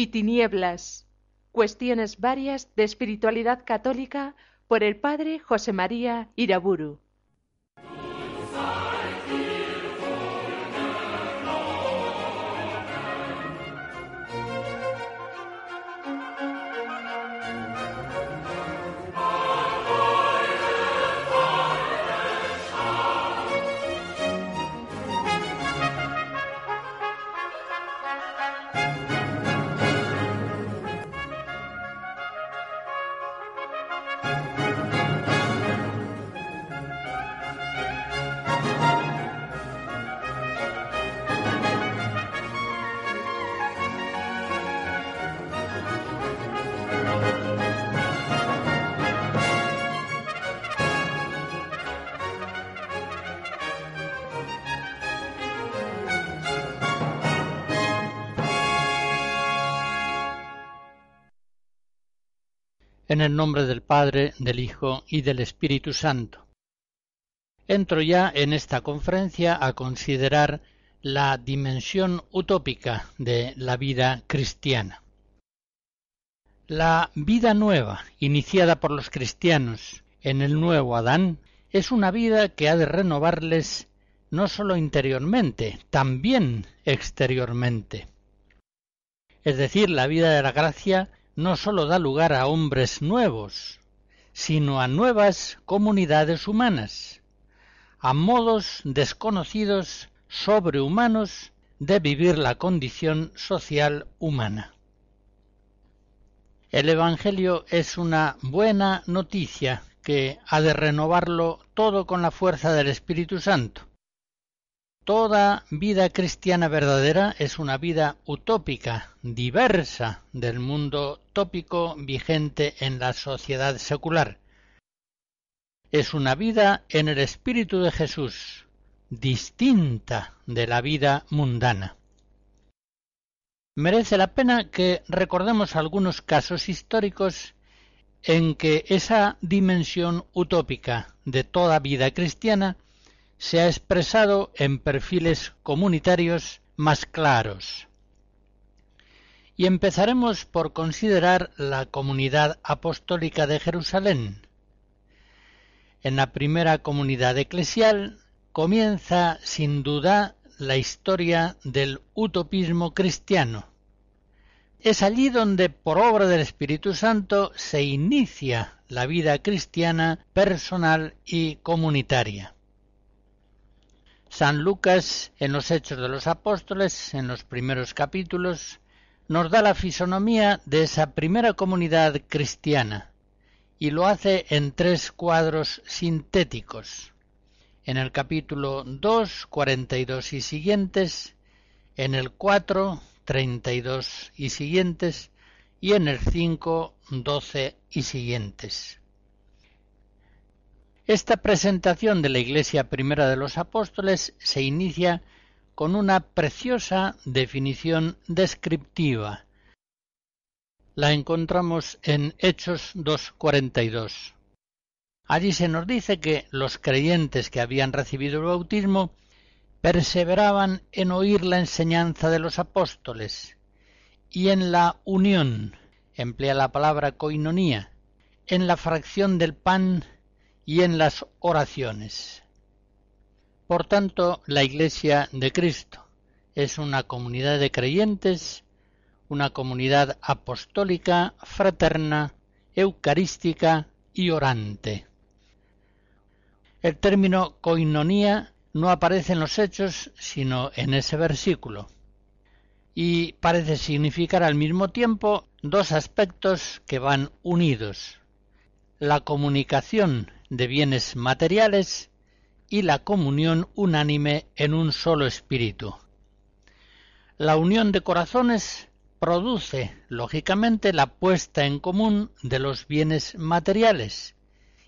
y tinieblas. Cuestiones varias de espiritualidad católica por el padre José María Iraburu. En el nombre del Padre, del Hijo y del Espíritu Santo. Entro ya en esta conferencia a considerar la dimensión utópica de la vida cristiana. La vida nueva, iniciada por los cristianos en el nuevo Adán, es una vida que ha de renovarles no sólo interiormente, también exteriormente. Es decir, la vida de la gracia no sólo da lugar a hombres nuevos, sino a nuevas comunidades humanas, a modos desconocidos sobrehumanos de vivir la condición social humana. El Evangelio es una buena noticia que ha de renovarlo todo con la fuerza del Espíritu Santo, Toda vida cristiana verdadera es una vida utópica, diversa del mundo tópico vigente en la sociedad secular. Es una vida en el Espíritu de Jesús, distinta de la vida mundana. Merece la pena que recordemos algunos casos históricos en que esa dimensión utópica de toda vida cristiana se ha expresado en perfiles comunitarios más claros. Y empezaremos por considerar la comunidad apostólica de Jerusalén. En la primera comunidad eclesial comienza sin duda la historia del utopismo cristiano. Es allí donde, por obra del Espíritu Santo, se inicia la vida cristiana personal y comunitaria. San Lucas, en los Hechos de los Apóstoles, en los primeros capítulos, nos da la fisonomía de esa primera comunidad cristiana y lo hace en tres cuadros sintéticos. En el capítulo 2, 42 y siguientes, en el 4, 32 y siguientes, y en el 5, 12 y siguientes. Esta presentación de la Iglesia primera de los Apóstoles se inicia con una preciosa definición descriptiva. La encontramos en Hechos 2.42. Allí se nos dice que los creyentes que habían recibido el bautismo perseveraban en oír la enseñanza de los apóstoles y en la unión, emplea la palabra coinonía, en la fracción del pan y en las oraciones. Por tanto, la Iglesia de Cristo es una comunidad de creyentes, una comunidad apostólica, fraterna, eucarística y orante. El término coinonía no aparece en los hechos sino en ese versículo y parece significar al mismo tiempo dos aspectos que van unidos. La comunicación de bienes materiales y la comunión unánime en un solo espíritu. La unión de corazones produce, lógicamente, la puesta en común de los bienes materiales,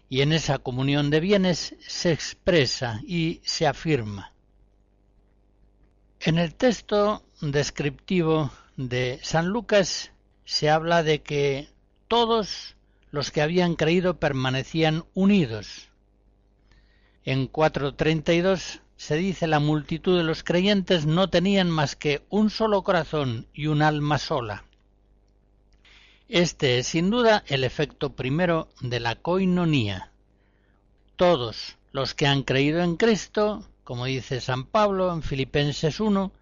y en esa comunión de bienes se expresa y se afirma. En el texto descriptivo de San Lucas se habla de que todos los que habían creído permanecían unidos. En 432 se dice la multitud de los creyentes no tenían más que un solo corazón y un alma sola. Este es sin duda el efecto primero de la coinonía. Todos los que han creído en Cristo, como dice San Pablo en Filipenses 1,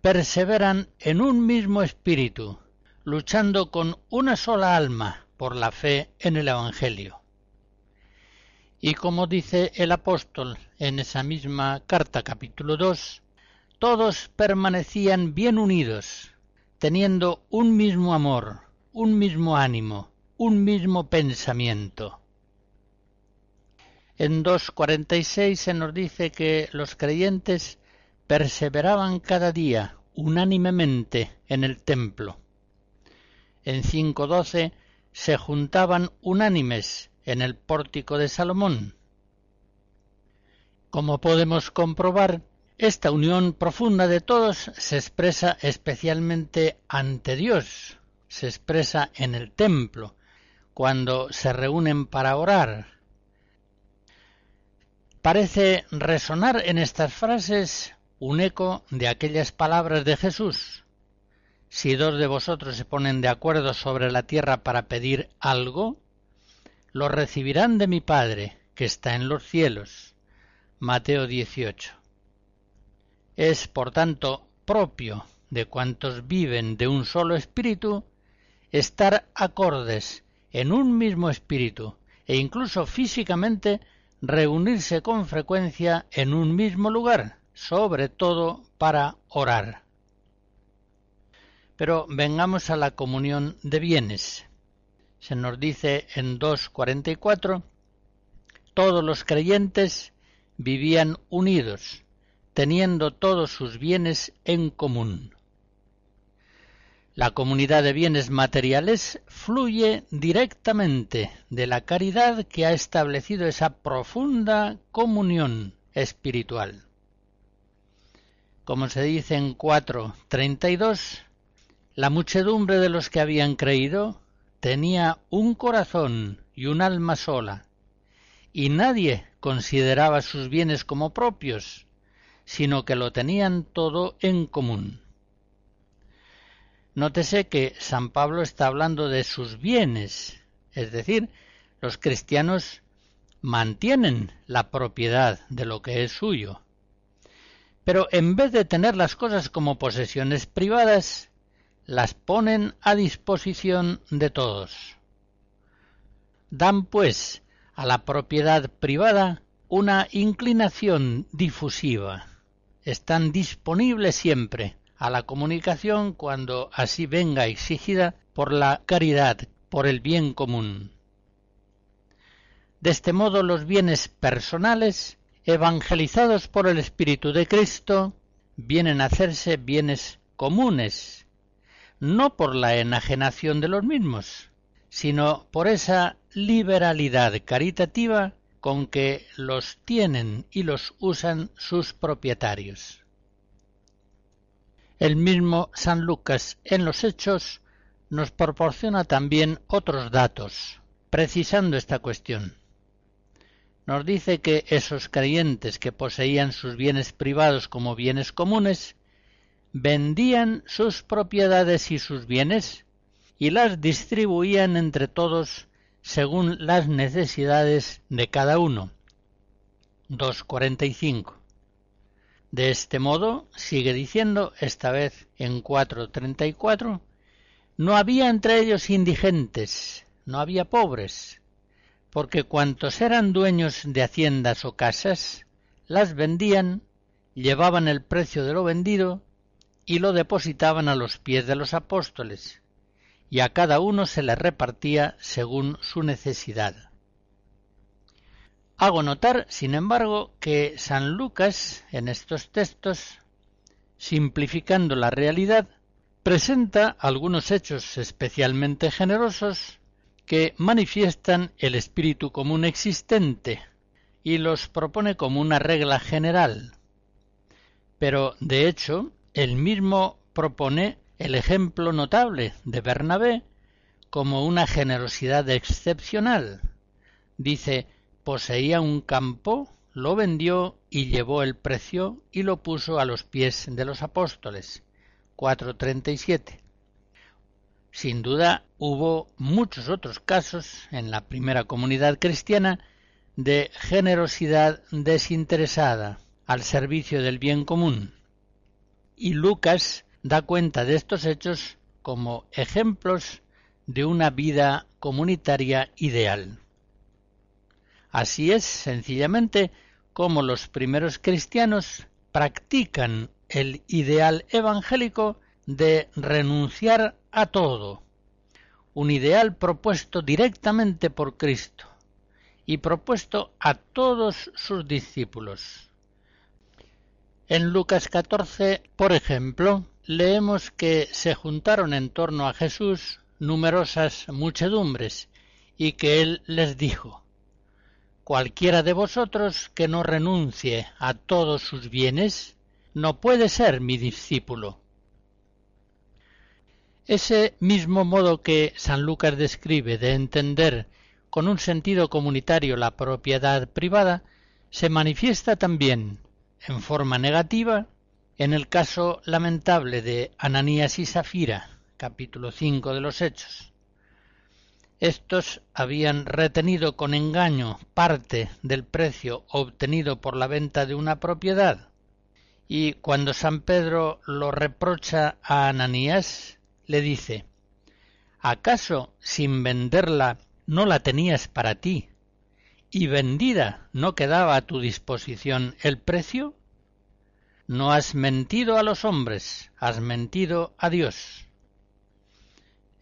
perseveran en un mismo espíritu, luchando con una sola alma por la fe en el Evangelio. Y como dice el apóstol en esa misma carta capítulo 2, todos permanecían bien unidos, teniendo un mismo amor, un mismo ánimo, un mismo pensamiento. En 2.46 se nos dice que los creyentes perseveraban cada día unánimemente en el templo. En 5.12 se juntaban unánimes en el pórtico de Salomón. Como podemos comprobar, esta unión profunda de todos se expresa especialmente ante Dios, se expresa en el templo, cuando se reúnen para orar. Parece resonar en estas frases un eco de aquellas palabras de Jesús. Si dos de vosotros se ponen de acuerdo sobre la tierra para pedir algo, lo recibirán de mi Padre, que está en los cielos. Mateo 18. Es, por tanto, propio de cuantos viven de un solo espíritu estar acordes en un mismo espíritu e incluso físicamente reunirse con frecuencia en un mismo lugar, sobre todo para orar. Pero vengamos a la comunión de bienes. Se nos dice en 2.44, todos los creyentes vivían unidos, teniendo todos sus bienes en común. La comunidad de bienes materiales fluye directamente de la caridad que ha establecido esa profunda comunión espiritual. Como se dice en 4.32, la muchedumbre de los que habían creído tenía un corazón y un alma sola, y nadie consideraba sus bienes como propios, sino que lo tenían todo en común. Nótese que San Pablo está hablando de sus bienes, es decir, los cristianos mantienen la propiedad de lo que es suyo. Pero en vez de tener las cosas como posesiones privadas, las ponen a disposición de todos. Dan, pues, a la propiedad privada una inclinación difusiva. Están disponibles siempre a la comunicación cuando así venga exigida por la caridad, por el bien común. De este modo los bienes personales, evangelizados por el Espíritu de Cristo, vienen a hacerse bienes comunes, no por la enajenación de los mismos, sino por esa liberalidad caritativa con que los tienen y los usan sus propietarios. El mismo San Lucas en los Hechos nos proporciona también otros datos, precisando esta cuestión. Nos dice que esos creyentes que poseían sus bienes privados como bienes comunes vendían sus propiedades y sus bienes y las distribuían entre todos según las necesidades de cada uno. 2.45. De este modo, sigue diciendo, esta vez en 4.34, no había entre ellos indigentes, no había pobres, porque cuantos eran dueños de haciendas o casas, las vendían, llevaban el precio de lo vendido y lo depositaban a los pies de los apóstoles, y a cada uno se le repartía según su necesidad. Hago notar, sin embargo, que San Lucas, en estos textos, simplificando la realidad, presenta algunos hechos especialmente generosos que manifiestan el espíritu común existente y los propone como una regla general. Pero, de hecho, el mismo propone el ejemplo notable de Bernabé como una generosidad excepcional. Dice, poseía un campo, lo vendió y llevó el precio y lo puso a los pies de los apóstoles. 437. Sin duda hubo muchos otros casos en la primera comunidad cristiana de generosidad desinteresada al servicio del bien común. Y Lucas da cuenta de estos hechos como ejemplos de una vida comunitaria ideal. Así es, sencillamente, como los primeros cristianos practican el ideal evangélico de renunciar a todo, un ideal propuesto directamente por Cristo y propuesto a todos sus discípulos. En Lucas 14, por ejemplo, leemos que se juntaron en torno a Jesús numerosas muchedumbres y que él les dijo, Cualquiera de vosotros que no renuncie a todos sus bienes, no puede ser mi discípulo. Ese mismo modo que San Lucas describe de entender con un sentido comunitario la propiedad privada, se manifiesta también, en forma negativa, en el caso lamentable de Ananías y Safira, capítulo 5 de los Hechos. Estos habían retenido con engaño parte del precio obtenido por la venta de una propiedad, y cuando San Pedro lo reprocha a Ananías, le dice ¿Acaso sin venderla no la tenías para ti y vendida no quedaba a tu disposición el precio? No has mentido a los hombres, has mentido a Dios.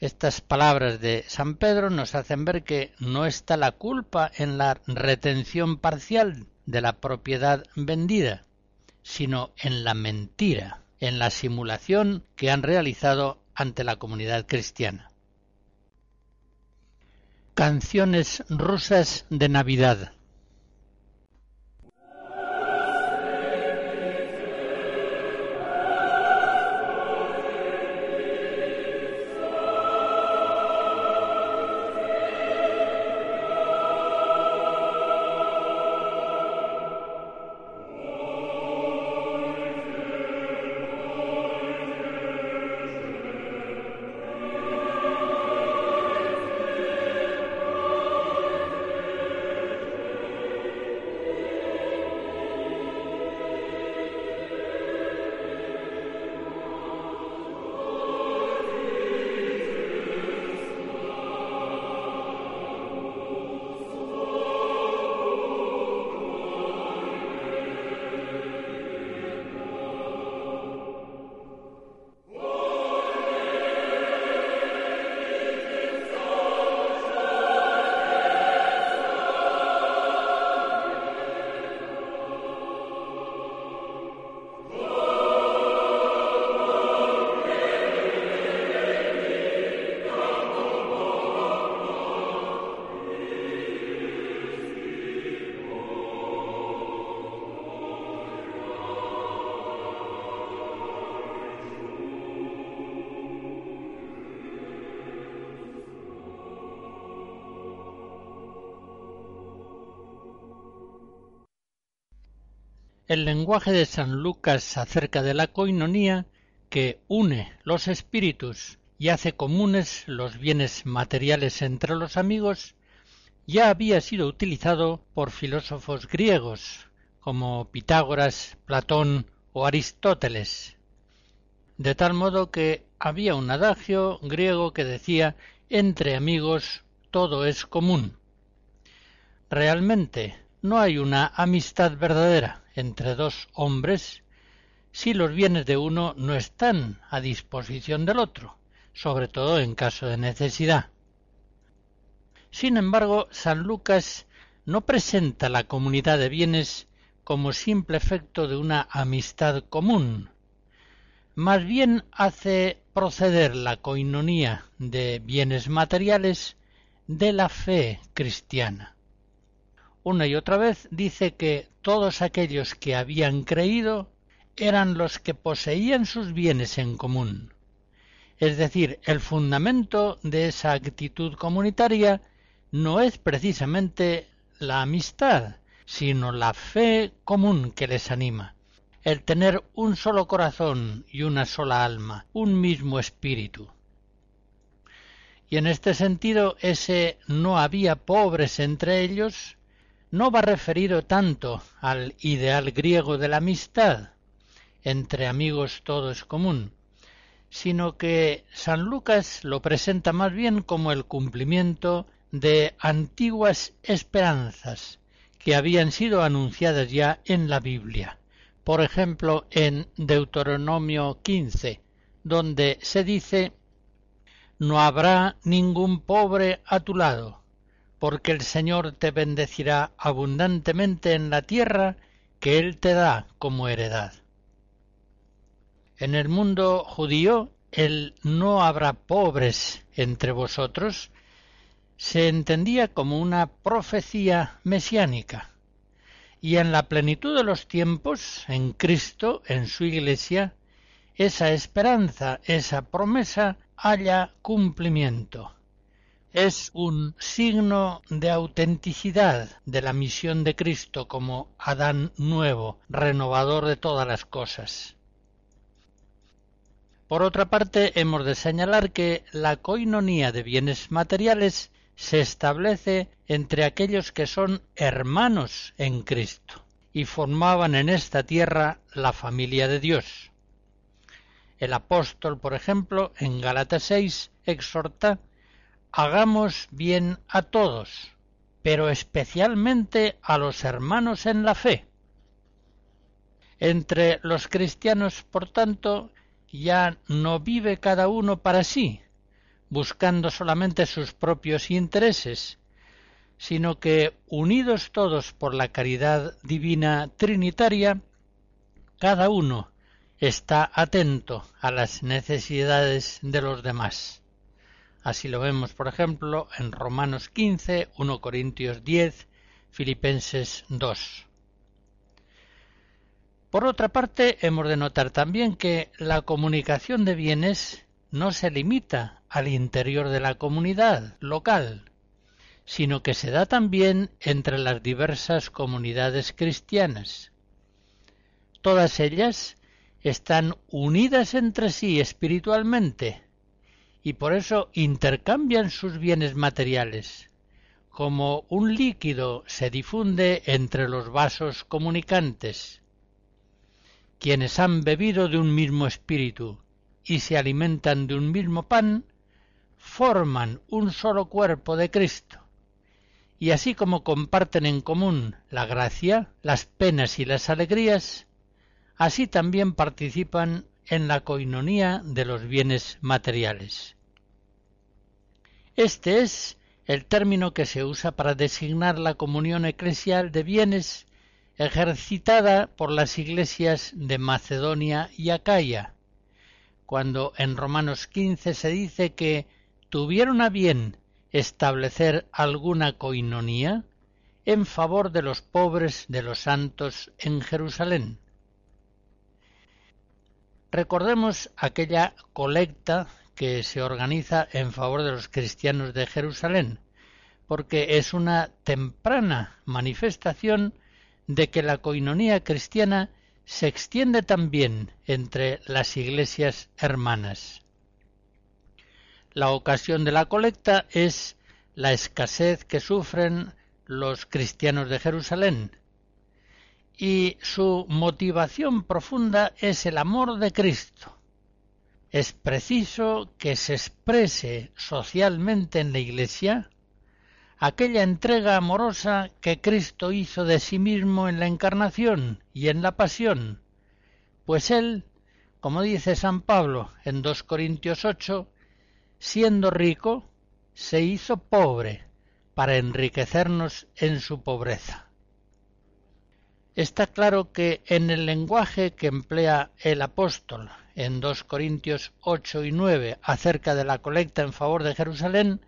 Estas palabras de San Pedro nos hacen ver que no está la culpa en la retención parcial de la propiedad vendida, sino en la mentira, en la simulación que han realizado ante la comunidad cristiana. Canciones rusas de Navidad el lenguaje de San Lucas acerca de la coinonía que une los espíritus y hace comunes los bienes materiales entre los amigos, ya había sido utilizado por filósofos griegos como Pitágoras, Platón o Aristóteles. De tal modo que había un adagio griego que decía entre amigos todo es común. Realmente no hay una amistad verdadera entre dos hombres si los bienes de uno no están a disposición del otro, sobre todo en caso de necesidad. Sin embargo, San Lucas no presenta la comunidad de bienes como simple efecto de una amistad común, más bien hace proceder la coinonía de bienes materiales de la fe cristiana una y otra vez dice que todos aquellos que habían creído eran los que poseían sus bienes en común, Es decir, el fundamento de esa actitud comunitaria no es precisamente la amistad, sino la fe común que les anima, el tener un solo corazón y una sola alma, un mismo espíritu. Y en este sentido ese no había pobres entre ellos no va referido tanto al ideal griego de la amistad, entre amigos todo es común, sino que San Lucas lo presenta más bien como el cumplimiento de antiguas esperanzas que habían sido anunciadas ya en la Biblia. Por ejemplo, en Deuteronomio 15, donde se dice No habrá ningún pobre a tu lado, porque el Señor te bendecirá abundantemente en la tierra que Él te da como heredad. En el mundo judío el no habrá pobres entre vosotros se entendía como una profecía mesiánica. Y en la plenitud de los tiempos, en Cristo, en su Iglesia, esa esperanza, esa promesa haya cumplimiento. Es un signo de autenticidad de la misión de Cristo como Adán nuevo, renovador de todas las cosas. Por otra parte, hemos de señalar que la coinonía de bienes materiales se establece entre aquellos que son hermanos en Cristo y formaban en esta tierra la familia de Dios. El apóstol, por ejemplo, en Gálatas 6 exhorta hagamos bien a todos, pero especialmente a los hermanos en la fe. Entre los cristianos, por tanto, ya no vive cada uno para sí, buscando solamente sus propios intereses, sino que, unidos todos por la caridad divina trinitaria, cada uno está atento a las necesidades de los demás. Así lo vemos, por ejemplo, en Romanos 15, 1 Corintios 10, Filipenses 2. Por otra parte, hemos de notar también que la comunicación de bienes no se limita al interior de la comunidad local, sino que se da también entre las diversas comunidades cristianas. Todas ellas están unidas entre sí espiritualmente y por eso intercambian sus bienes materiales, como un líquido se difunde entre los vasos comunicantes quienes han bebido de un mismo espíritu y se alimentan de un mismo pan, forman un solo cuerpo de Cristo. Y así como comparten en común la gracia, las penas y las alegrías, así también participan en la coinonía de los bienes materiales. Este es el término que se usa para designar la comunión eclesial de bienes ejercitada por las iglesias de Macedonia y Acaya, cuando en Romanos 15 se dice que tuvieron a bien establecer alguna coinonía en favor de los pobres de los santos en Jerusalén. Recordemos aquella colecta que se organiza en favor de los cristianos de Jerusalén, porque es una temprana manifestación de que la coinonía cristiana se extiende también entre las iglesias hermanas. La ocasión de la colecta es la escasez que sufren los cristianos de Jerusalén, y su motivación profunda es el amor de Cristo. Es preciso que se exprese socialmente en la Iglesia aquella entrega amorosa que Cristo hizo de sí mismo en la encarnación y en la pasión, pues Él, como dice San Pablo en 2 Corintios 8, siendo rico, se hizo pobre para enriquecernos en su pobreza. Está claro que en el lenguaje que emplea el apóstol en 2 Corintios 8 y 9 acerca de la colecta en favor de Jerusalén,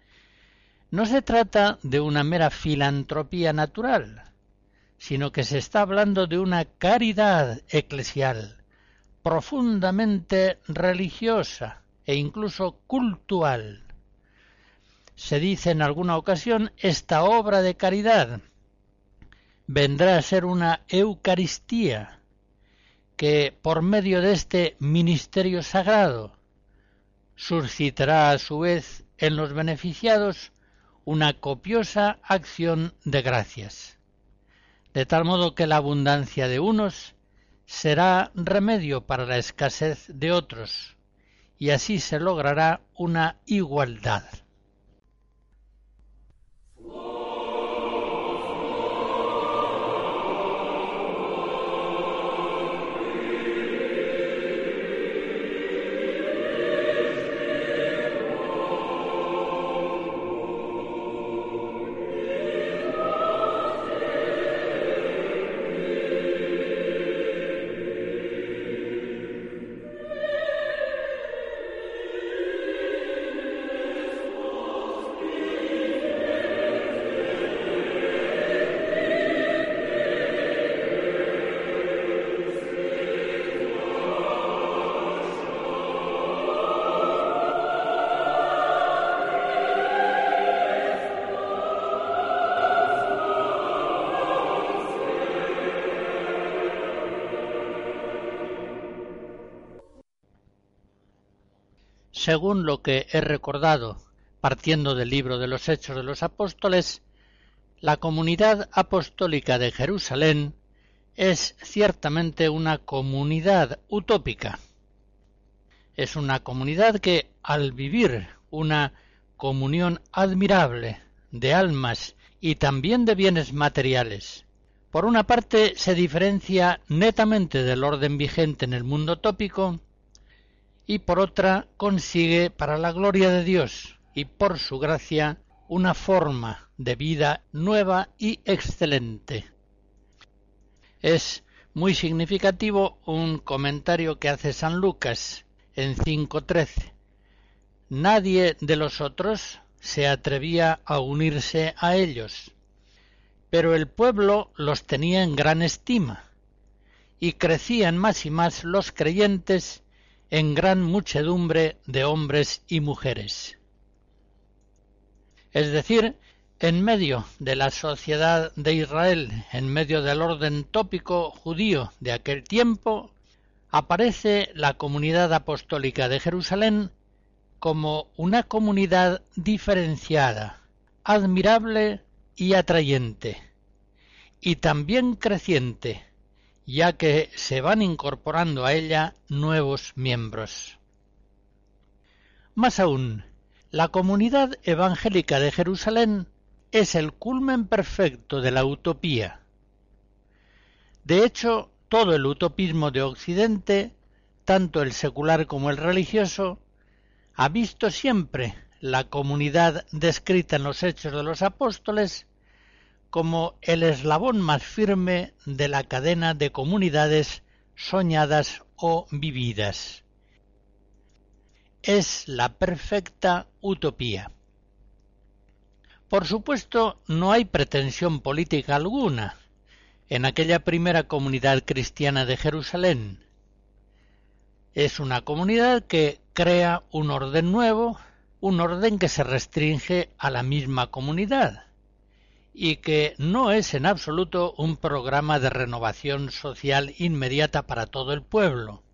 no se trata de una mera filantropía natural, sino que se está hablando de una caridad eclesial profundamente religiosa e incluso cultual. Se dice en alguna ocasión esta obra de caridad vendrá a ser una Eucaristía que por medio de este ministerio sagrado suscitará a su vez en los beneficiados una copiosa acción de gracias, de tal modo que la abundancia de unos será remedio para la escasez de otros, y así se logrará una igualdad. Según lo que he recordado, partiendo del libro de los Hechos de los Apóstoles, la comunidad apostólica de Jerusalén es ciertamente una comunidad utópica. Es una comunidad que, al vivir una comunión admirable de almas y también de bienes materiales, por una parte se diferencia netamente del orden vigente en el mundo tópico y por otra consigue para la gloria de Dios y por su gracia una forma de vida nueva y excelente. Es muy significativo un comentario que hace San Lucas en 5.13. Nadie de los otros se atrevía a unirse a ellos, pero el pueblo los tenía en gran estima, y crecían más y más los creyentes en gran muchedumbre de hombres y mujeres. Es decir, en medio de la sociedad de Israel, en medio del orden tópico judío de aquel tiempo, aparece la comunidad apostólica de Jerusalén como una comunidad diferenciada, admirable y atrayente, y también creciente, ya que se van incorporando a ella nuevos miembros. Más aún, la comunidad evangélica de Jerusalén es el culmen perfecto de la utopía. De hecho, todo el utopismo de Occidente, tanto el secular como el religioso, ha visto siempre la comunidad descrita en los Hechos de los Apóstoles como el eslabón más firme de la cadena de comunidades soñadas o vividas. Es la perfecta utopía. Por supuesto, no hay pretensión política alguna en aquella primera comunidad cristiana de Jerusalén. Es una comunidad que crea un orden nuevo, un orden que se restringe a la misma comunidad y que no es en absoluto un programa de renovación social inmediata para todo el pueblo,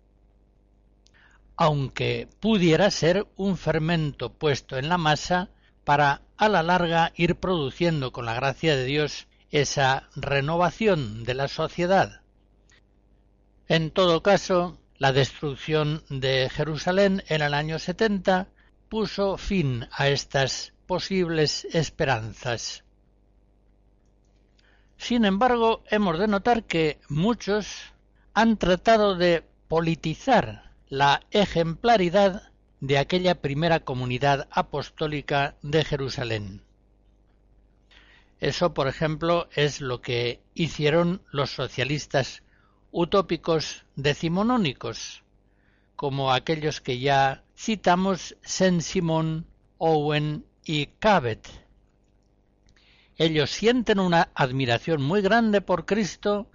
aunque pudiera ser un fermento puesto en la masa para a la larga ir produciendo con la gracia de Dios esa renovación de la sociedad. En todo caso, la destrucción de Jerusalén en el año 70 puso fin a estas posibles esperanzas. Sin embargo, hemos de notar que muchos han tratado de politizar la ejemplaridad de aquella primera comunidad apostólica de Jerusalén. Eso, por ejemplo, es lo que hicieron los socialistas utópicos decimonónicos, como aquellos que ya citamos Saint-Simon, Owen y Cabot, ellos sienten una admiración muy grande por Cristo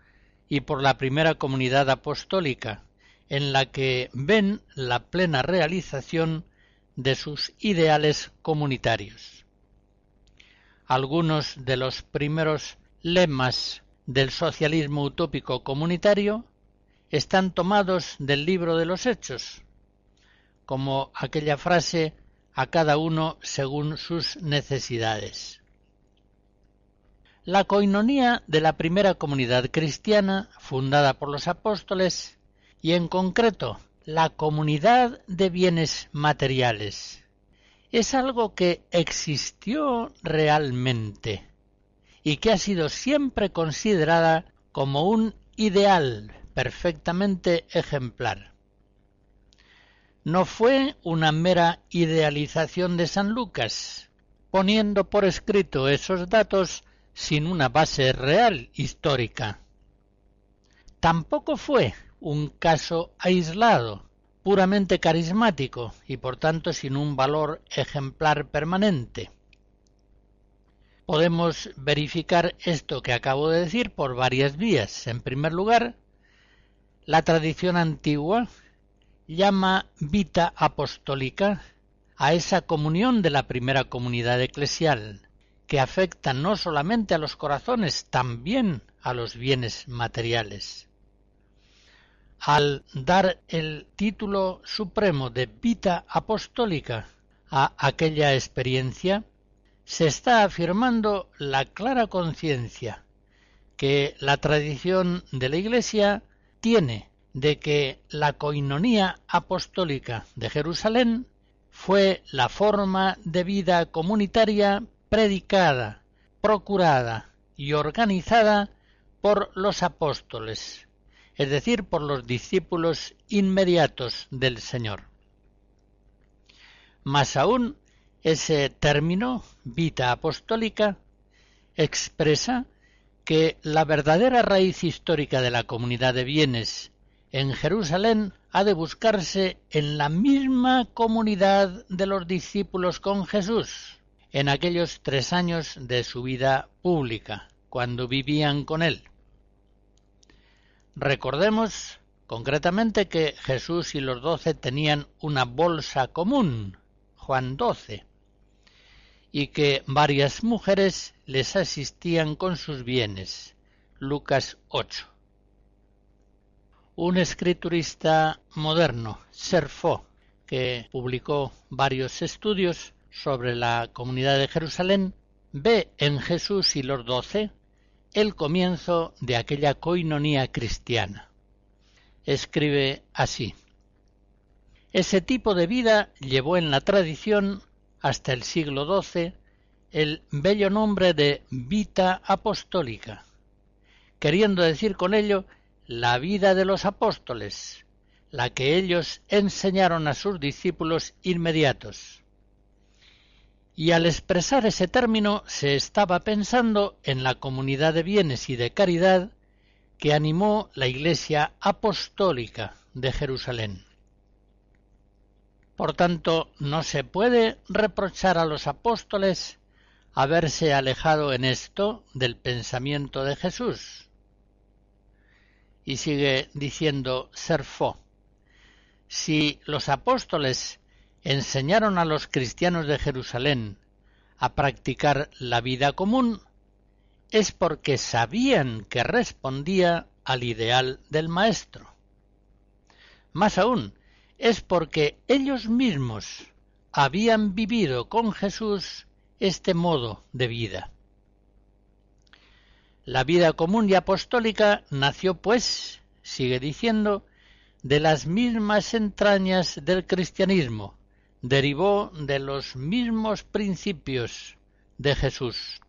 y por la primera comunidad apostólica, en la que ven la plena realización de sus ideales comunitarios. Algunos de los primeros lemas del socialismo utópico comunitario están tomados del libro de los Hechos, como aquella frase a cada uno según sus necesidades. La coinonía de la primera comunidad cristiana, fundada por los apóstoles, y en concreto la comunidad de bienes materiales, es algo que existió realmente y que ha sido siempre considerada como un ideal perfectamente ejemplar. No fue una mera idealización de San Lucas, poniendo por escrito esos datos sin una base real histórica. Tampoco fue un caso aislado, puramente carismático y por tanto sin un valor ejemplar permanente. Podemos verificar esto que acabo de decir por varias vías. En primer lugar, la tradición antigua llama vita apostólica a esa comunión de la primera comunidad eclesial, que afecta no solamente a los corazones, también a los bienes materiales. Al dar el título supremo de vita apostólica a aquella experiencia, se está afirmando la clara conciencia que la tradición de la Iglesia tiene de que la coinonía apostólica de Jerusalén fue la forma de vida comunitaria predicada, procurada y organizada por los apóstoles, es decir, por los discípulos inmediatos del Señor. Más aún, ese término, vita apostólica, expresa que la verdadera raíz histórica de la comunidad de bienes en Jerusalén ha de buscarse en la misma comunidad de los discípulos con Jesús, en aquellos tres años de su vida pública, cuando vivían con él. Recordemos concretamente que Jesús y los doce tenían una bolsa común, Juan 12, y que varias mujeres les asistían con sus bienes. Lucas 8. Un escriturista moderno, Serfo, que publicó varios estudios sobre la comunidad de Jerusalén, ve en Jesús y los doce el comienzo de aquella coinonía cristiana. Escribe así. Ese tipo de vida llevó en la tradición hasta el siglo XII el bello nombre de vita apostólica, queriendo decir con ello la vida de los apóstoles, la que ellos enseñaron a sus discípulos inmediatos. Y al expresar ese término se estaba pensando en la comunidad de bienes y de caridad que animó la Iglesia apostólica de Jerusalén. Por tanto, no se puede reprochar a los apóstoles haberse alejado en esto del pensamiento de Jesús. Y sigue diciendo Serfo, si los apóstoles enseñaron a los cristianos de Jerusalén a practicar la vida común, es porque sabían que respondía al ideal del Maestro. Más aún, es porque ellos mismos habían vivido con Jesús este modo de vida. La vida común y apostólica nació, pues, sigue diciendo, de las mismas entrañas del cristianismo, derivó de los mismos principios de Jesús.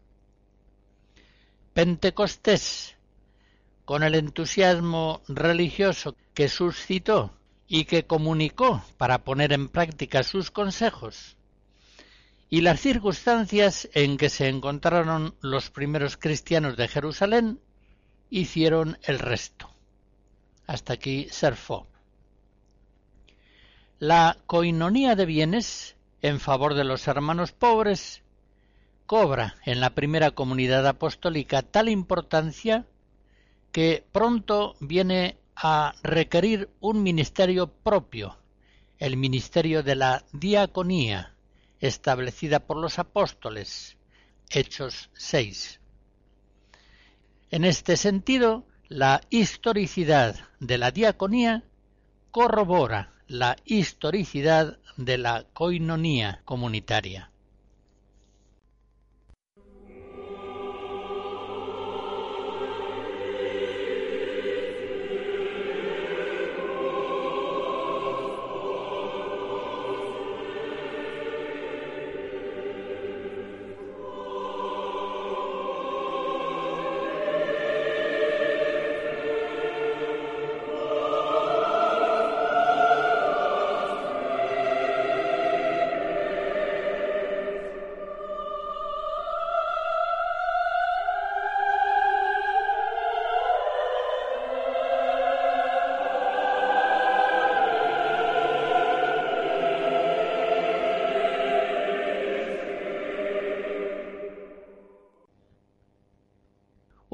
Pentecostés, con el entusiasmo religioso que suscitó y que comunicó para poner en práctica sus consejos, y las circunstancias en que se encontraron los primeros cristianos de Jerusalén hicieron el resto. Hasta aquí Serfo. La coinonía de bienes en favor de los hermanos pobres cobra en la primera comunidad apostólica tal importancia que pronto viene a requerir un ministerio propio, el ministerio de la diaconía, establecida por los apóstoles, Hechos 6. En este sentido, la historicidad de la diaconía corrobora la historicidad de la coinonía comunitaria.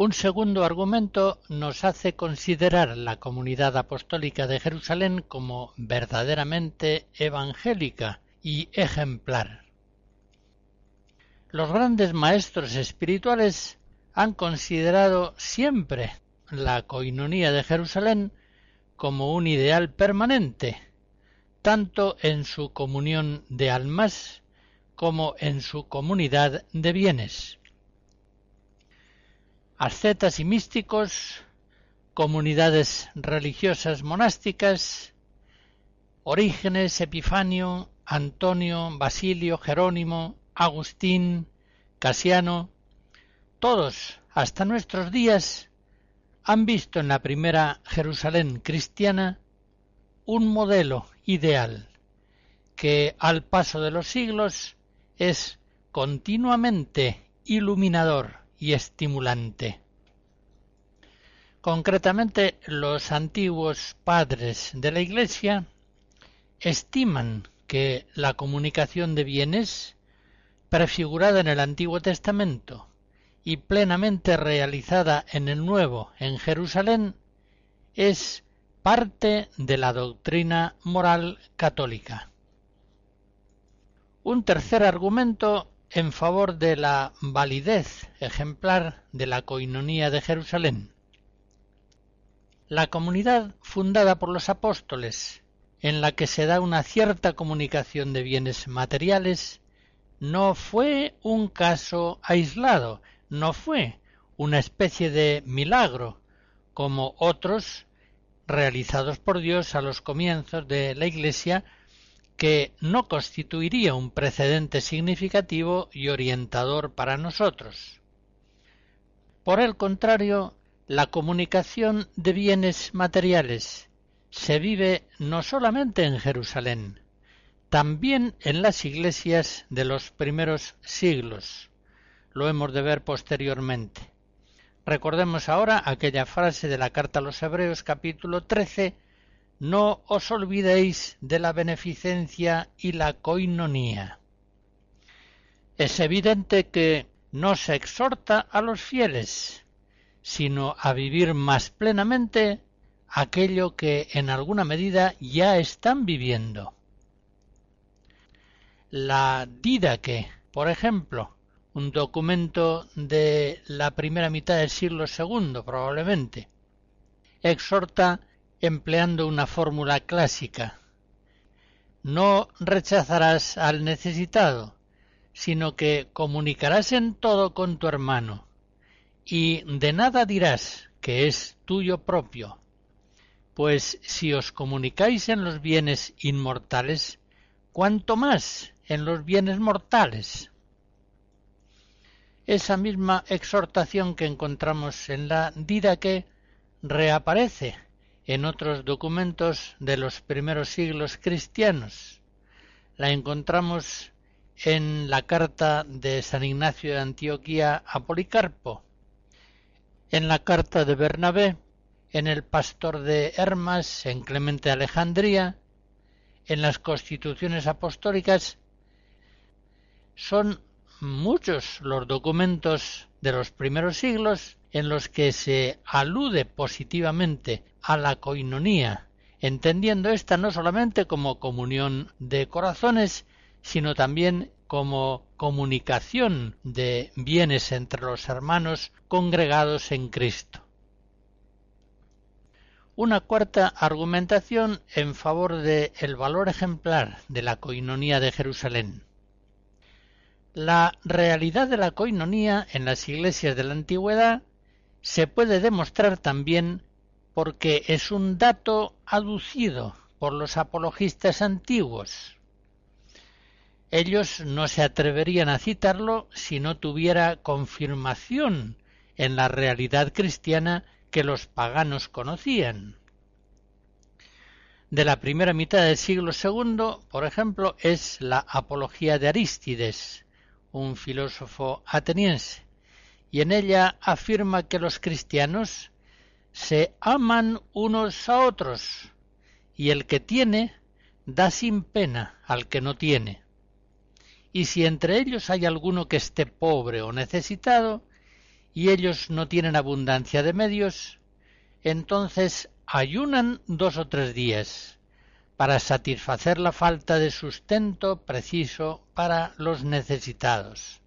Un segundo argumento nos hace considerar la comunidad apostólica de Jerusalén como verdaderamente evangélica y ejemplar. Los grandes maestros espirituales han considerado siempre la coinonía de Jerusalén como un ideal permanente, tanto en su comunión de almas como en su comunidad de bienes ascetas y místicos, comunidades religiosas monásticas, Orígenes, Epifanio, Antonio, Basilio, Jerónimo, Agustín, Casiano, todos hasta nuestros días han visto en la primera Jerusalén cristiana un modelo ideal que al paso de los siglos es continuamente iluminador y estimulante. Concretamente, los antiguos padres de la Iglesia estiman que la comunicación de bienes, prefigurada en el Antiguo Testamento y plenamente realizada en el Nuevo en Jerusalén, es parte de la doctrina moral católica. Un tercer argumento en favor de la validez ejemplar de la coinonía de Jerusalén. La comunidad fundada por los apóstoles, en la que se da una cierta comunicación de bienes materiales, no fue un caso aislado, no fue una especie de milagro, como otros realizados por Dios a los comienzos de la Iglesia que no constituiría un precedente significativo y orientador para nosotros. Por el contrario, la comunicación de bienes materiales se vive no solamente en Jerusalén, también en las iglesias de los primeros siglos. Lo hemos de ver posteriormente. Recordemos ahora aquella frase de la carta a los Hebreos capítulo 13 no os olvidéis de la beneficencia y la coinonía. Es evidente que no se exhorta a los fieles, sino a vivir más plenamente aquello que en alguna medida ya están viviendo. La Didaque, por ejemplo, un documento de la primera mitad del siglo II probablemente, exhorta empleando una fórmula clásica. No rechazarás al necesitado, sino que comunicarás en todo con tu hermano, y de nada dirás que es tuyo propio, pues si os comunicáis en los bienes inmortales, cuanto más en los bienes mortales. Esa misma exhortación que encontramos en la Didaque reaparece en otros documentos de los primeros siglos cristianos. La encontramos en la carta de San Ignacio de Antioquía a Policarpo, en la carta de Bernabé, en el pastor de Hermas, en Clemente de Alejandría, en las constituciones apostólicas. Son muchos los documentos de los primeros siglos en los que se alude positivamente a la coinonía, entendiendo esta no solamente como comunión de corazones, sino también como comunicación de bienes entre los hermanos congregados en Cristo. Una cuarta argumentación en favor de el valor ejemplar de la coinonía de Jerusalén. La realidad de la coinonía en las iglesias de la antigüedad se puede demostrar también porque es un dato aducido por los apologistas antiguos. Ellos no se atreverían a citarlo si no tuviera confirmación en la realidad cristiana que los paganos conocían. De la primera mitad del siglo II, por ejemplo, es la Apología de Arístides, un filósofo ateniense, y en ella afirma que los cristianos se aman unos a otros, y el que tiene da sin pena al que no tiene. Y si entre ellos hay alguno que esté pobre o necesitado, y ellos no tienen abundancia de medios, entonces ayunan dos o tres días para satisfacer la falta de sustento preciso para los necesitados.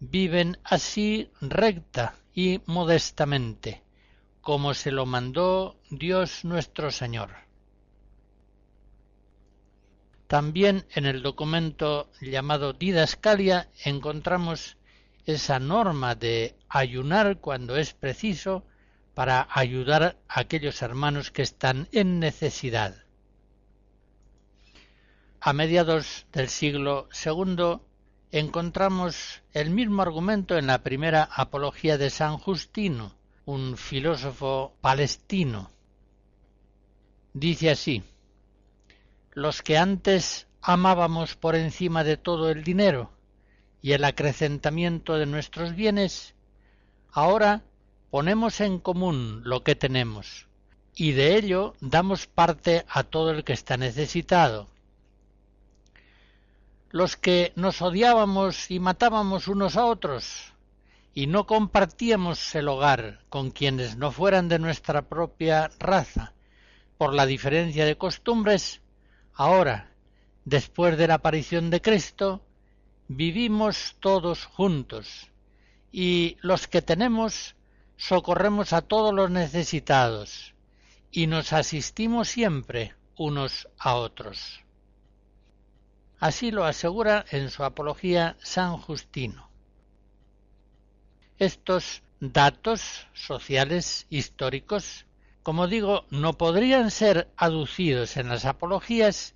Viven así recta y modestamente, como se lo mandó Dios nuestro Señor. También en el documento llamado Didascalia encontramos esa norma de ayunar cuando es preciso para ayudar a aquellos hermanos que están en necesidad. A mediados del siglo II encontramos el mismo argumento en la primera apología de San Justino, un filósofo palestino. Dice así, los que antes amábamos por encima de todo el dinero y el acrecentamiento de nuestros bienes, ahora ponemos en común lo que tenemos, y de ello damos parte a todo el que está necesitado. Los que nos odiábamos y matábamos unos a otros, y no compartíamos el hogar con quienes no fueran de nuestra propia raza, por la diferencia de costumbres, ahora, después de la aparición de Cristo, vivimos todos juntos, y los que tenemos socorremos a todos los necesitados y nos asistimos siempre unos a otros. Así lo asegura en su apología San Justino. Estos datos sociales históricos, como digo, no podrían ser aducidos en las apologías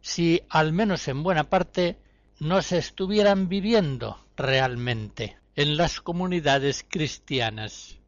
si, al menos en buena parte, no se estuvieran viviendo realmente en las comunidades cristianas.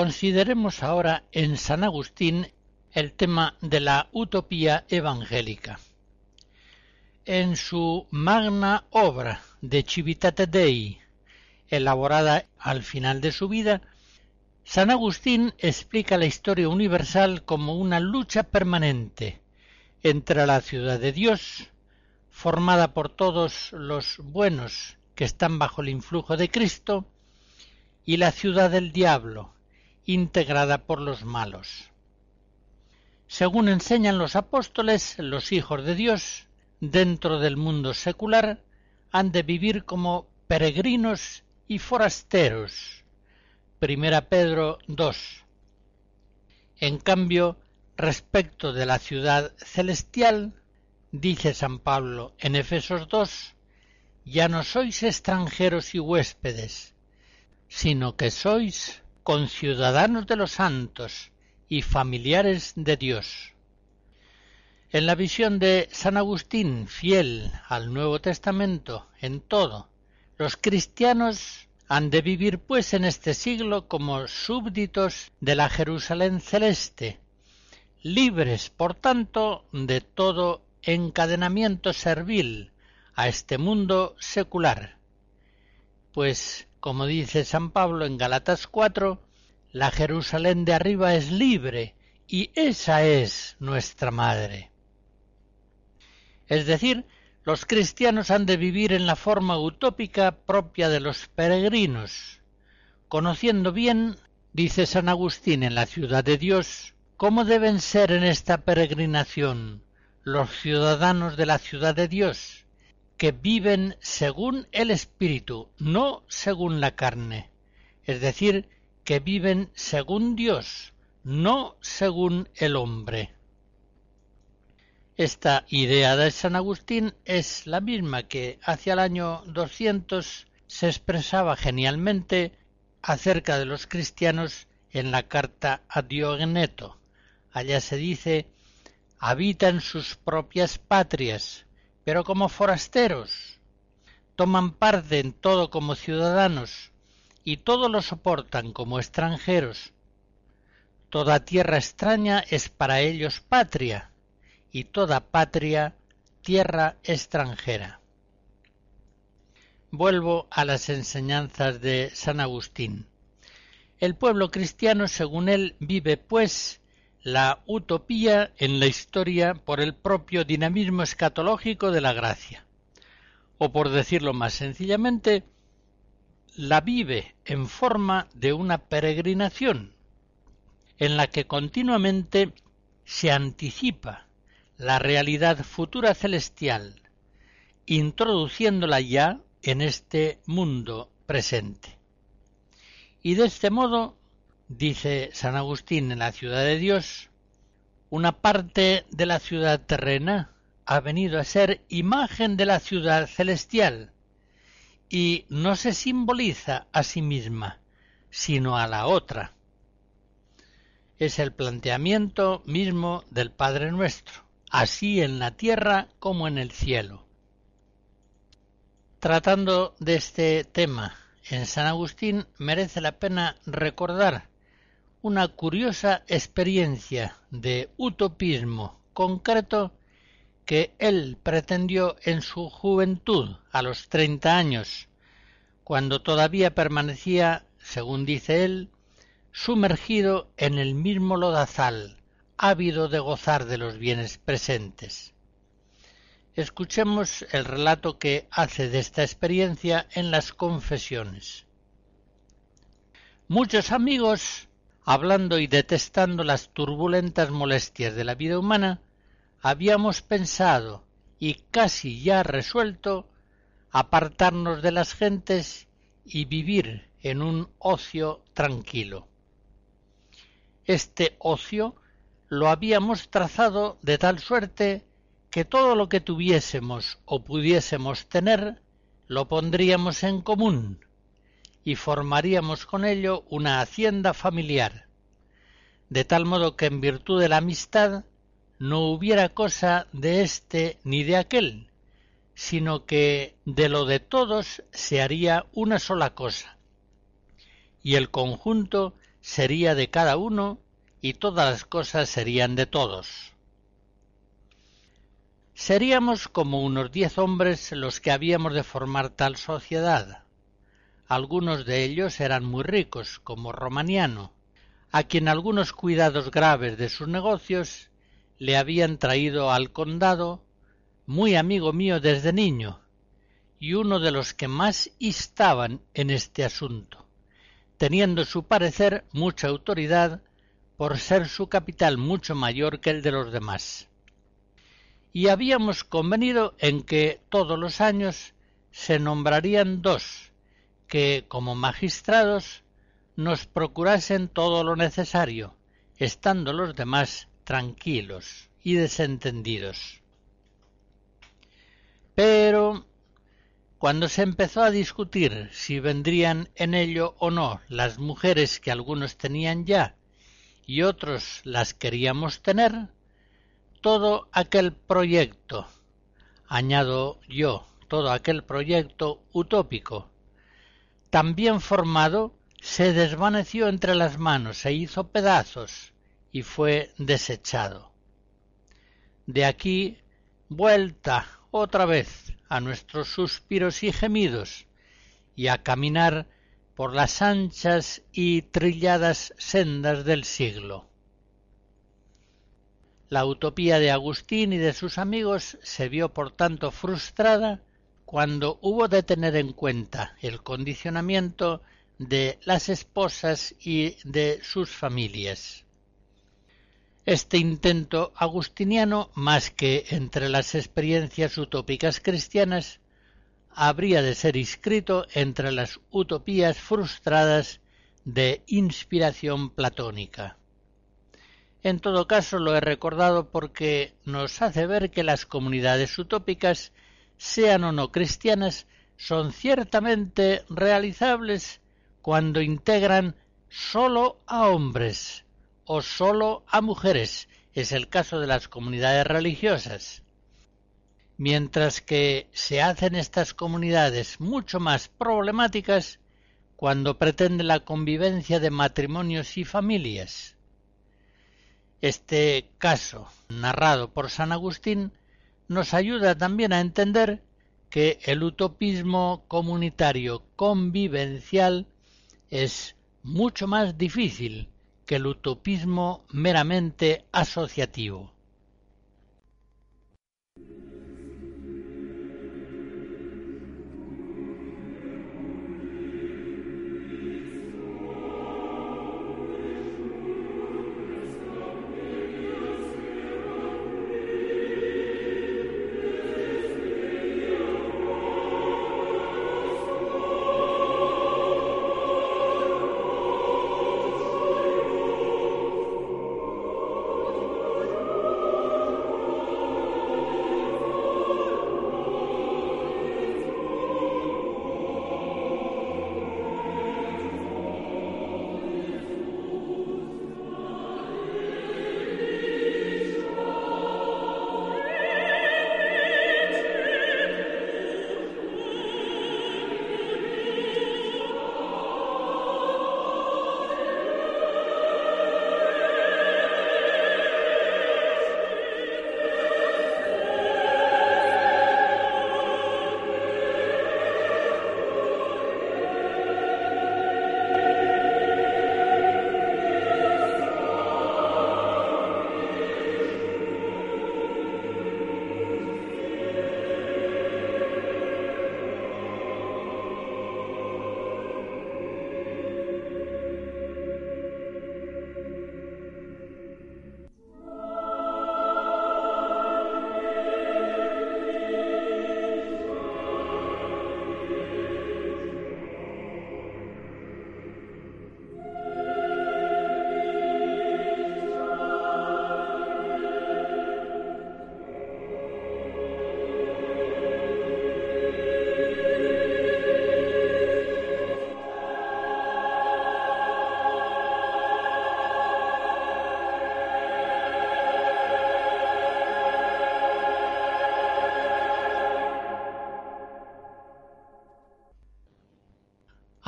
Consideremos ahora en San Agustín el tema de la utopía evangélica. En su magna obra de Civitate Dei, elaborada al final de su vida, San Agustín explica la historia universal como una lucha permanente entre la ciudad de Dios, formada por todos los buenos que están bajo el influjo de Cristo, y la ciudad del diablo, integrada por los malos. Según enseñan los apóstoles, los hijos de Dios, dentro del mundo secular, han de vivir como peregrinos y forasteros, Primera Pedro 2. En cambio, respecto de la ciudad celestial, dice San Pablo en Efesos 2, ya no sois extranjeros y huéspedes, sino que sois conciudadanos de los santos y familiares de Dios. En la visión de San Agustín, fiel al Nuevo Testamento en todo, los cristianos han de vivir pues en este siglo como súbditos de la Jerusalén celeste, libres, por tanto, de todo encadenamiento servil a este mundo secular. Pues, como dice San Pablo en Galatas 4, la Jerusalén de arriba es libre y esa es nuestra madre. Es decir, los cristianos han de vivir en la forma utópica propia de los peregrinos, conociendo bien, dice San Agustín en la ciudad de Dios, cómo deben ser en esta peregrinación los ciudadanos de la ciudad de Dios, que viven según el Espíritu, no según la carne, es decir, que viven según Dios, no según el hombre. Esta idea de San Agustín es la misma que hacia el año 200 se expresaba genialmente acerca de los cristianos en la carta a Diogneto. Allá se dice habitan sus propias patrias, pero como forasteros, toman parte en todo como ciudadanos, y todo lo soportan como extranjeros. Toda tierra extraña es para ellos patria, y toda patria tierra extranjera. Vuelvo a las enseñanzas de San Agustín. El pueblo cristiano, según él, vive, pues, la utopía en la historia por el propio dinamismo escatológico de la gracia. O por decirlo más sencillamente, la vive en forma de una peregrinación, en la que continuamente se anticipa la realidad futura celestial, introduciéndola ya en este mundo presente. Y de este modo dice San Agustín en la ciudad de Dios, una parte de la ciudad terrena ha venido a ser imagen de la ciudad celestial y no se simboliza a sí misma, sino a la otra. Es el planteamiento mismo del Padre nuestro, así en la tierra como en el cielo. Tratando de este tema en San Agustín merece la pena recordar una curiosa experiencia de utopismo concreto que él pretendió en su juventud, a los treinta años, cuando todavía permanecía, según dice él, sumergido en el mismo lodazal, ávido de gozar de los bienes presentes. Escuchemos el relato que hace de esta experiencia en las confesiones. Muchos amigos hablando y detestando las turbulentas molestias de la vida humana, habíamos pensado y casi ya resuelto apartarnos de las gentes y vivir en un ocio tranquilo. Este ocio lo habíamos trazado de tal suerte que todo lo que tuviésemos o pudiésemos tener lo pondríamos en común y formaríamos con ello una hacienda familiar, de tal modo que en virtud de la amistad no hubiera cosa de éste ni de aquel, sino que de lo de todos se haría una sola cosa, y el conjunto sería de cada uno y todas las cosas serían de todos. Seríamos como unos diez hombres los que habíamos de formar tal sociedad, algunos de ellos eran muy ricos, como Romaniano, a quien algunos cuidados graves de sus negocios le habían traído al condado, muy amigo mío desde niño, y uno de los que más instaban en este asunto, teniendo su parecer mucha autoridad por ser su capital mucho mayor que el de los demás. Y habíamos convenido en que todos los años se nombrarían dos, que, como magistrados, nos procurasen todo lo necesario, estando los demás tranquilos y desentendidos. Pero cuando se empezó a discutir si vendrían en ello o no las mujeres que algunos tenían ya y otros las queríamos tener, todo aquel proyecto, añado yo, todo aquel proyecto utópico, también formado, se desvaneció entre las manos, se hizo pedazos y fue desechado. De aquí, vuelta otra vez a nuestros suspiros y gemidos, y a caminar por las anchas y trilladas sendas del siglo. La utopía de Agustín y de sus amigos se vio por tanto frustrada cuando hubo de tener en cuenta el condicionamiento de las esposas y de sus familias. Este intento agustiniano, más que entre las experiencias utópicas cristianas, habría de ser inscrito entre las utopías frustradas de inspiración platónica. En todo caso lo he recordado porque nos hace ver que las comunidades utópicas, sean o no cristianas, son ciertamente realizables cuando integran sólo a hombres o sólo a mujeres, es el caso de las comunidades religiosas mientras que se hacen estas comunidades mucho más problemáticas cuando pretende la convivencia de matrimonios y familias. Este caso, narrado por San Agustín, nos ayuda también a entender que el utopismo comunitario convivencial es mucho más difícil que el utopismo meramente asociativo.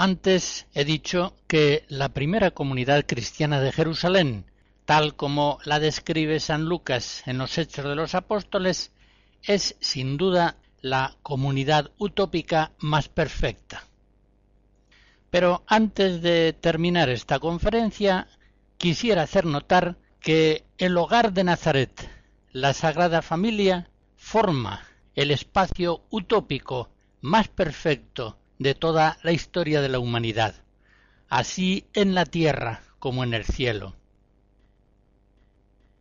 Antes he dicho que la primera comunidad cristiana de Jerusalén, tal como la describe San Lucas en los Hechos de los Apóstoles, es sin duda la comunidad utópica más perfecta. Pero antes de terminar esta conferencia, quisiera hacer notar que el hogar de Nazaret, la Sagrada Familia, forma el espacio utópico más perfecto de toda la historia de la humanidad, así en la tierra como en el cielo.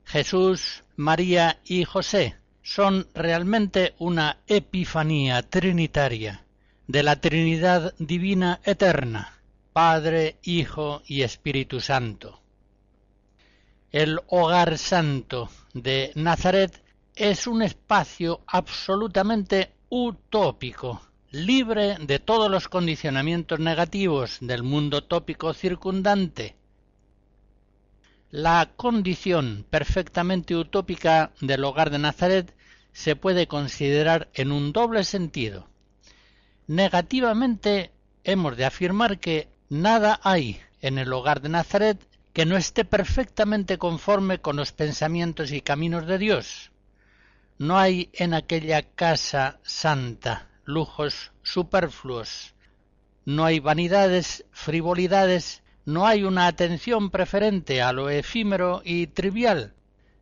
Jesús, María y José son realmente una epifanía trinitaria de la Trinidad divina eterna, Padre, Hijo y Espíritu Santo. El hogar santo de Nazaret es un espacio absolutamente utópico, libre de todos los condicionamientos negativos del mundo tópico circundante. La condición perfectamente utópica del hogar de Nazaret se puede considerar en un doble sentido. Negativamente hemos de afirmar que nada hay en el hogar de Nazaret que no esté perfectamente conforme con los pensamientos y caminos de Dios. No hay en aquella casa santa lujos superfluos, no hay vanidades, frivolidades, no hay una atención preferente a lo efímero y trivial,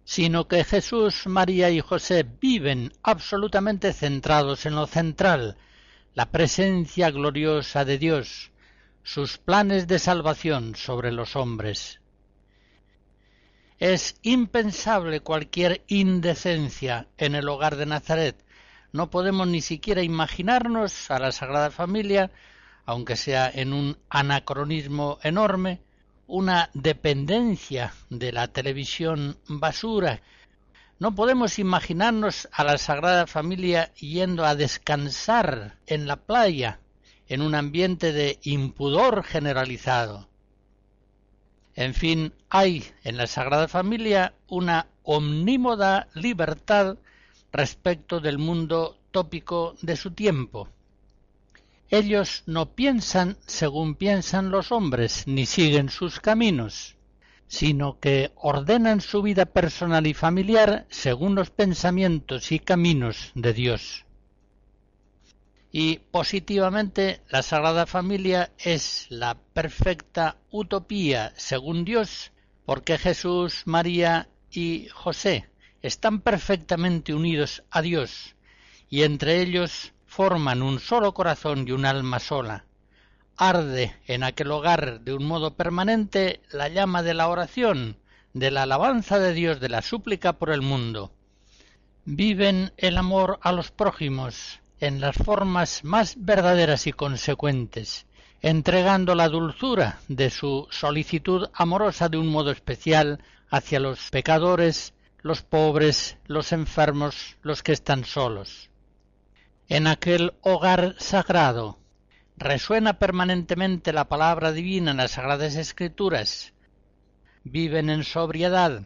sino que Jesús, María y José viven absolutamente centrados en lo central, la presencia gloriosa de Dios, sus planes de salvación sobre los hombres. Es impensable cualquier indecencia en el hogar de Nazaret. No podemos ni siquiera imaginarnos a la Sagrada Familia, aunque sea en un anacronismo enorme, una dependencia de la televisión basura no podemos imaginarnos a la Sagrada Familia yendo a descansar en la playa, en un ambiente de impudor generalizado. En fin, hay en la Sagrada Familia una omnímoda libertad respecto del mundo tópico de su tiempo. Ellos no piensan según piensan los hombres, ni siguen sus caminos sino que ordenan su vida personal y familiar según los pensamientos y caminos de Dios. Y positivamente la Sagrada Familia es la perfecta utopía según Dios, porque Jesús, María y José están perfectamente unidos a Dios, y entre ellos forman un solo corazón y un alma sola, arde en aquel hogar de un modo permanente la llama de la oración, de la alabanza de Dios, de la súplica por el mundo. Viven el amor a los prójimos en las formas más verdaderas y consecuentes, entregando la dulzura de su solicitud amorosa de un modo especial hacia los pecadores, los pobres, los enfermos, los que están solos. En aquel hogar sagrado, resuena permanentemente la palabra divina en las Sagradas Escrituras, viven en sobriedad,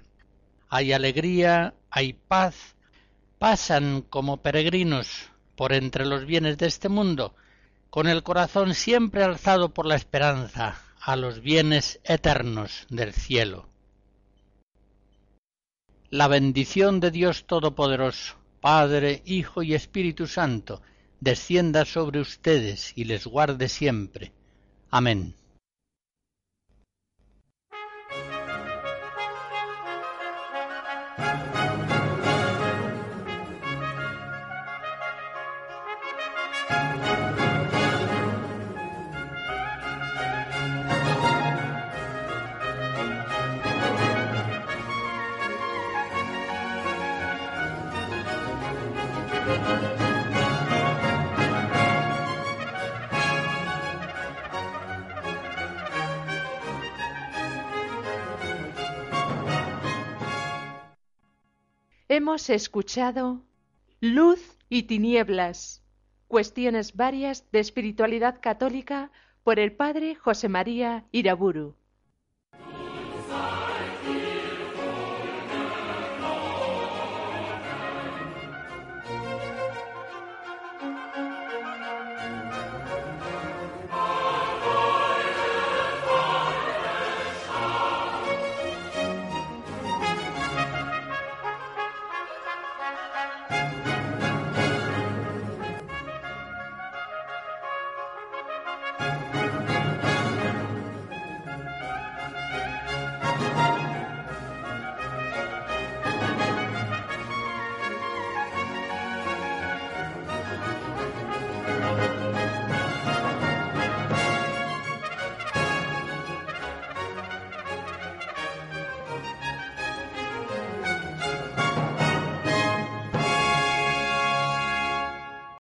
hay alegría, hay paz, pasan como peregrinos por entre los bienes de este mundo, con el corazón siempre alzado por la esperanza a los bienes eternos del cielo. La bendición de Dios Todopoderoso, Padre, Hijo y Espíritu Santo, descienda sobre ustedes y les guarde siempre. Amén. Hemos escuchado Luz y Tinieblas, cuestiones varias de espiritualidad católica por el padre José María Iraburu.